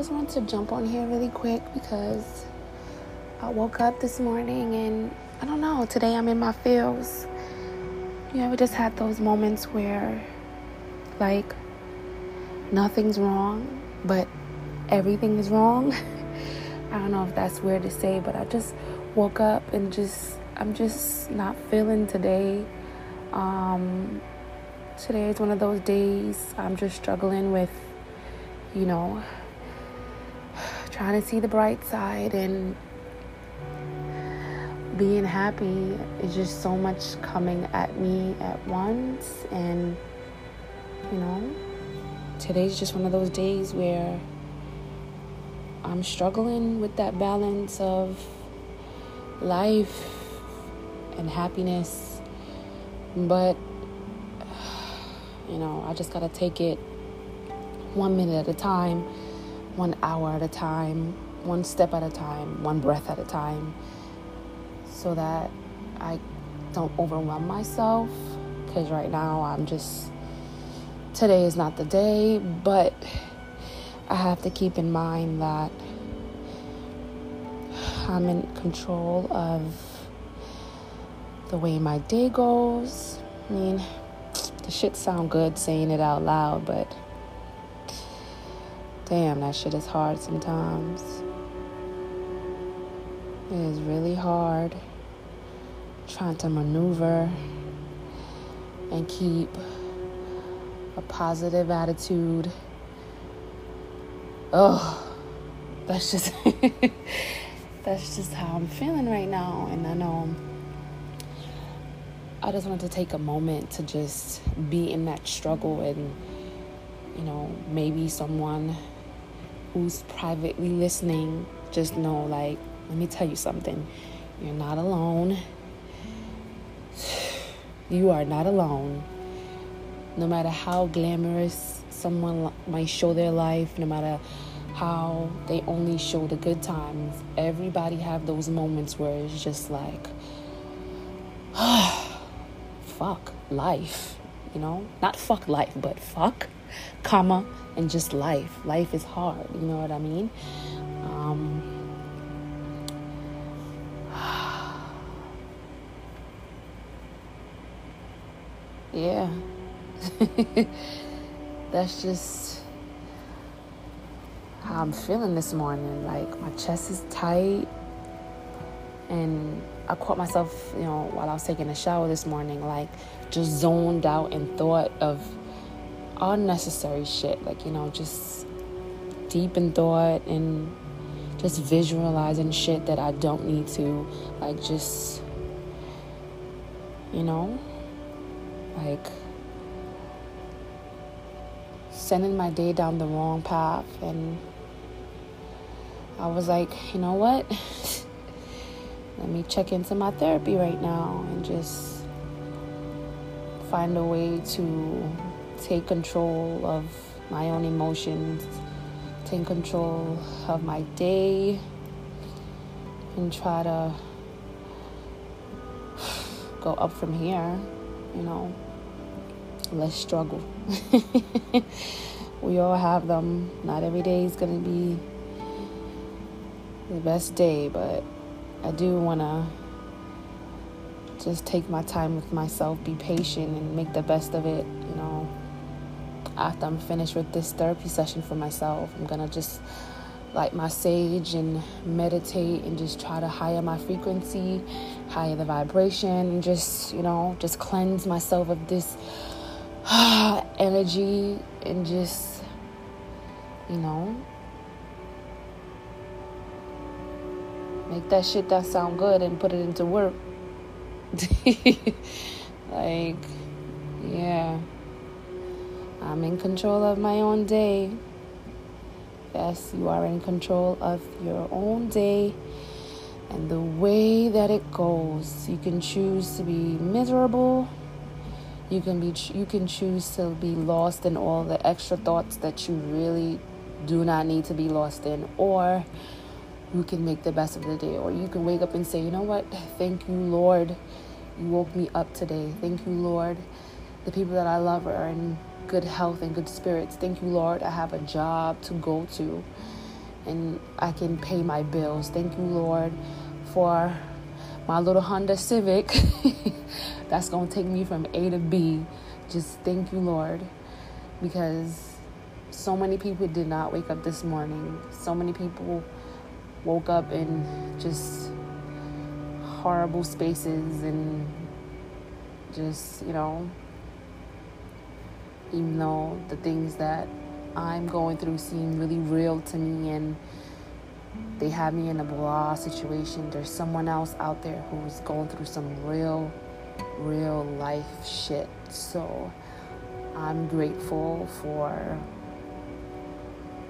just wanted to jump on here really quick because I woke up this morning and I don't know, today I'm in my feels. You ever just had those moments where, like, nothing's wrong, but everything is wrong? I don't know if that's weird to say, but I just woke up and just, I'm just not feeling today. Um, today is one of those days I'm just struggling with you know, trying to see the bright side and being happy is just so much coming at me at once. And, you know, today's just one of those days where I'm struggling with that balance of life and happiness. But, you know, I just got to take it one minute at a time, one hour at a time, one step at a time, one breath at a time, so that I don't overwhelm myself. Because right now I'm just, today is not the day, but I have to keep in mind that I'm in control of the way my day goes. I mean, the shit sound good saying it out loud, but Damn, that shit is hard sometimes. It is really hard trying to maneuver and keep a positive attitude. Oh, that's just that's just how I'm feeling right now, and I know I just wanted to take a moment to just be in that struggle and you know maybe someone who's privately listening, just know like, let me tell you something. You're not alone. You are not alone. No matter how glamorous someone might show their life, no matter how they only show the good times, everybody have those moments where it's just like, fuck life, you know? Not fuck life, but fuck, comma, and just life. Life is hard, you know what I mean? Um, yeah. That's just how I'm feeling this morning. Like my chest is tight and I caught myself, you know, while I was taking a shower this morning, like just zoned out in thought of unnecessary shit. Like, you know, just deep in thought and just visualizing shit that I don't need to. Like, just, you know, like sending my day down the wrong path. And I was like, you know what? Let me check into my therapy right now and just find a way to take control of my own emotions, take control of my day, and try to go up from here, you know. Let's struggle. we all have them. Not every day is going to be the best day, but I do want to just take my time with myself, be patient, and make the best of it, you know after I'm finished with this therapy session for myself, I'm gonna just light my sage and meditate and just try to higher my frequency, higher the vibration, and just, you know, just cleanse myself of this energy and just, you know, make that shit that sound good and put it into work. like, yeah. I'm in control of my own day. Yes, you are in control of your own day and the way that it goes. You can choose to be miserable. You can be you can choose to be lost in all the extra thoughts that you really do not need to be lost in or you can make the best of the day or you can wake up and say, "You know what? Thank you, Lord. You woke me up today. Thank you, Lord. The people that I love are in good health and good spirits. Thank you, Lord. I have a job to go to. and I can pay my bills. Thank you, Lord, for my little Honda Civic that's going to take me from A to B. Just thank you, Lord, because so many people did not wake up this morning. So many people woke up in just horrible spaces and just, you know, even though the things that I'm going through seem really real to me and they have me in a blah situation, there's someone else out there who's going through some real, real life shit. So I'm grateful for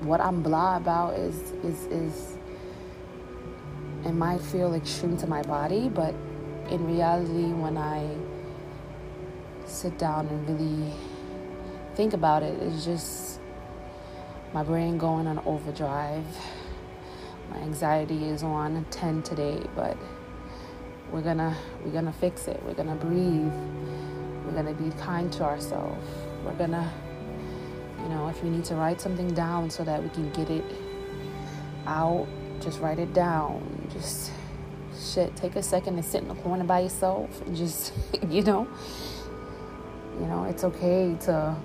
what I'm blah about is is is it might feel extreme to my body, but in reality when I sit down and really think about it, it's just my brain going on overdrive. My anxiety is on 10 today, but we're gonna we're gonna fix it. We're gonna breathe. We're gonna be kind to ourselves. We're gonna you know, if we need to write something down so that we can get it out, just write it down. Just shit, take a second and sit in the corner by yourself and just, you know, you know, it's okay to,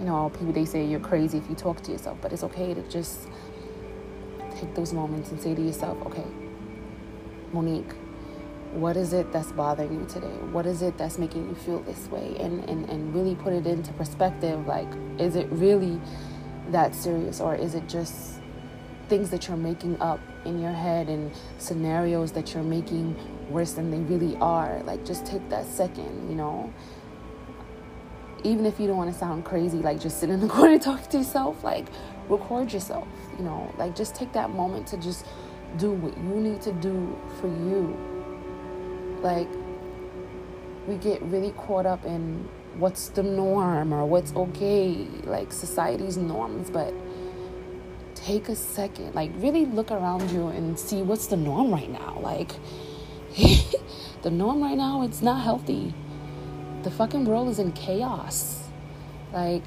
you know, people they say you're crazy if you talk to yourself, but it's okay to just take those moments and say to yourself, okay, Monique, what is it that's bothering you today? What is it that's making you feel this way? And, and, and really put it into perspective. Like, is it really that serious or is it just things that you're making up in your head and scenarios that you're making worse than they really are? Like, just take that second, you know? Even if you don't want to sound crazy, like just sit in the corner and talk to yourself, like record yourself, you know? Like, just take that moment to just do what you need to do for you like, we get really caught up in what's the norm or what's okay, like society's norms, but take a second, like, really look around you and see what's the norm right now. Like, the norm right now, it's not healthy. The fucking world is in chaos. Like,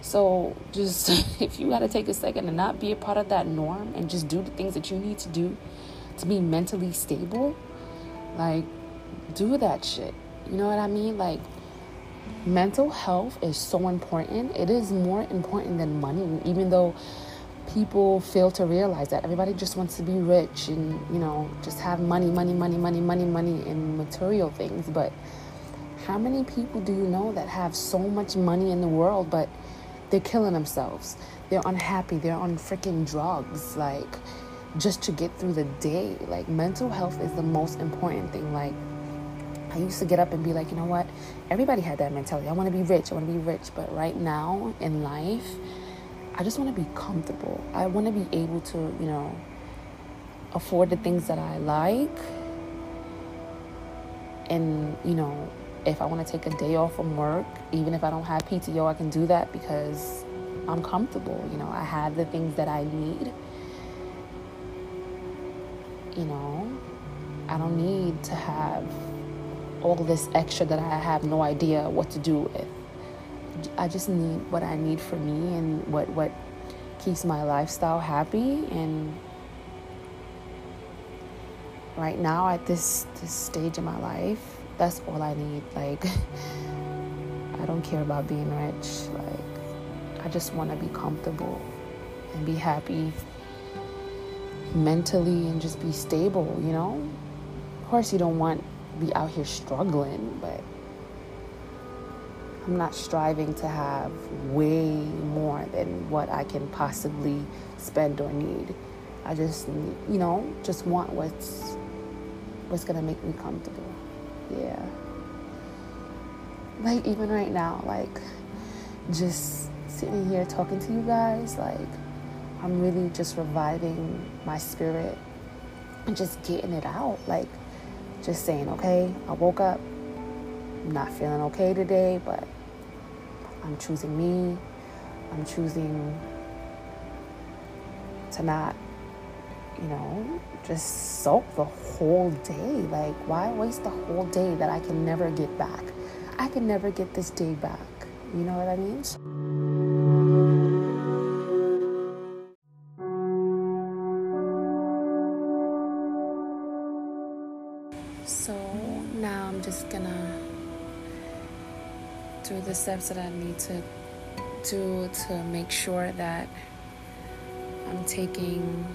so just if you gotta take a second and not be a part of that norm and just do the things that you need to do to be mentally stable like, do that shit. You know what I mean? Like, mental health is so important. It is more important than money, even though people fail to realize that. Everybody just wants to be rich and, you know, just have money, money, money, money, money, money, and material things. But how many people do you know that have so much money in the world, but they're killing themselves? They're unhappy. They're on freaking drugs. Like, just to get through the day. Like mental health is the most important thing. Like I used to get up and be like, you know what? Everybody had that mentality. I want to be rich. I want to be rich. But right now in life, I just want to be comfortable. I want to be able to, you know, afford the things that I like. And, you know, if I want to take a day off from work, even if I don't have PTO, I can do that because I'm comfortable. You know, I have the things that I need you know, I don't need to have all this extra that I have no idea what to do with. I just need what I need for me and what what keeps my lifestyle happy and right now at this this stage of my life, that's all I need. Like I don't care about being rich. Like I just want to be comfortable and be happy mentally and just be stable, you know? Of course, you don't want to be out here struggling, but I'm not striving to have way more than what I can possibly spend or need. I just, you know, just want what's what's gonna make me comfortable. Yeah. Like even right now, like just sitting here talking to you guys, like I'm really just reviving my spirit and just getting it out. Like, just saying, okay, I woke up, I'm not feeling okay today, but I'm choosing me. I'm choosing to not, you know, just soak the whole day. Like, why waste the whole day that I can never get back? I can never get this day back. You know what I mean? So now I'm just gonna do the steps that I need to do to make sure that I'm taking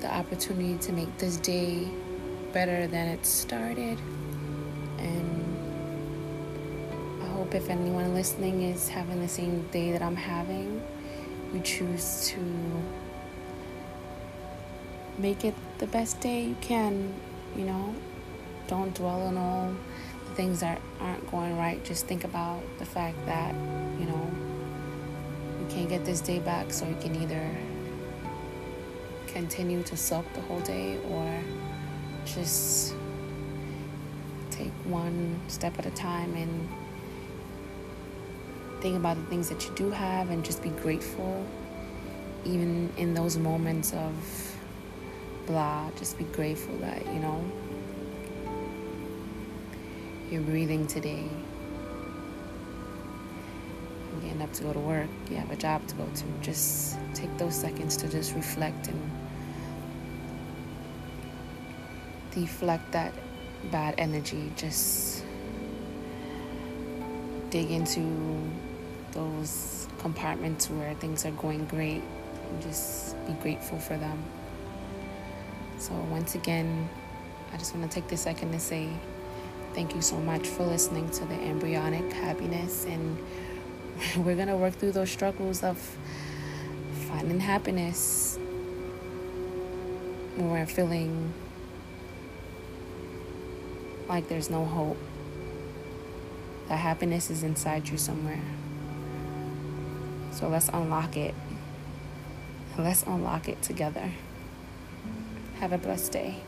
the opportunity to make this day better than it started. And I hope if anyone listening is having the same day that I'm having, you choose to make it the best day you can, you know. Don't dwell on all the things that aren't going right. Just think about the fact that, you know, you can't get this day back, so you can either continue to sulk the whole day or just take one step at a time and think about the things that you do have and just be grateful even in those moments of blah just be grateful that you know you're breathing today. You're getting up to go to work you have a job to go to just take those seconds to just reflect and deflect that bad energy. Just dig into those compartments where things are going great and just be grateful for them. So, once again, I just want to take this second to say thank you so much for listening to the embryonic happiness. And we're going to work through those struggles of finding happiness when we're feeling like there's no hope. That happiness is inside you somewhere. So let's unlock it. Let's unlock it together. Have a blessed day.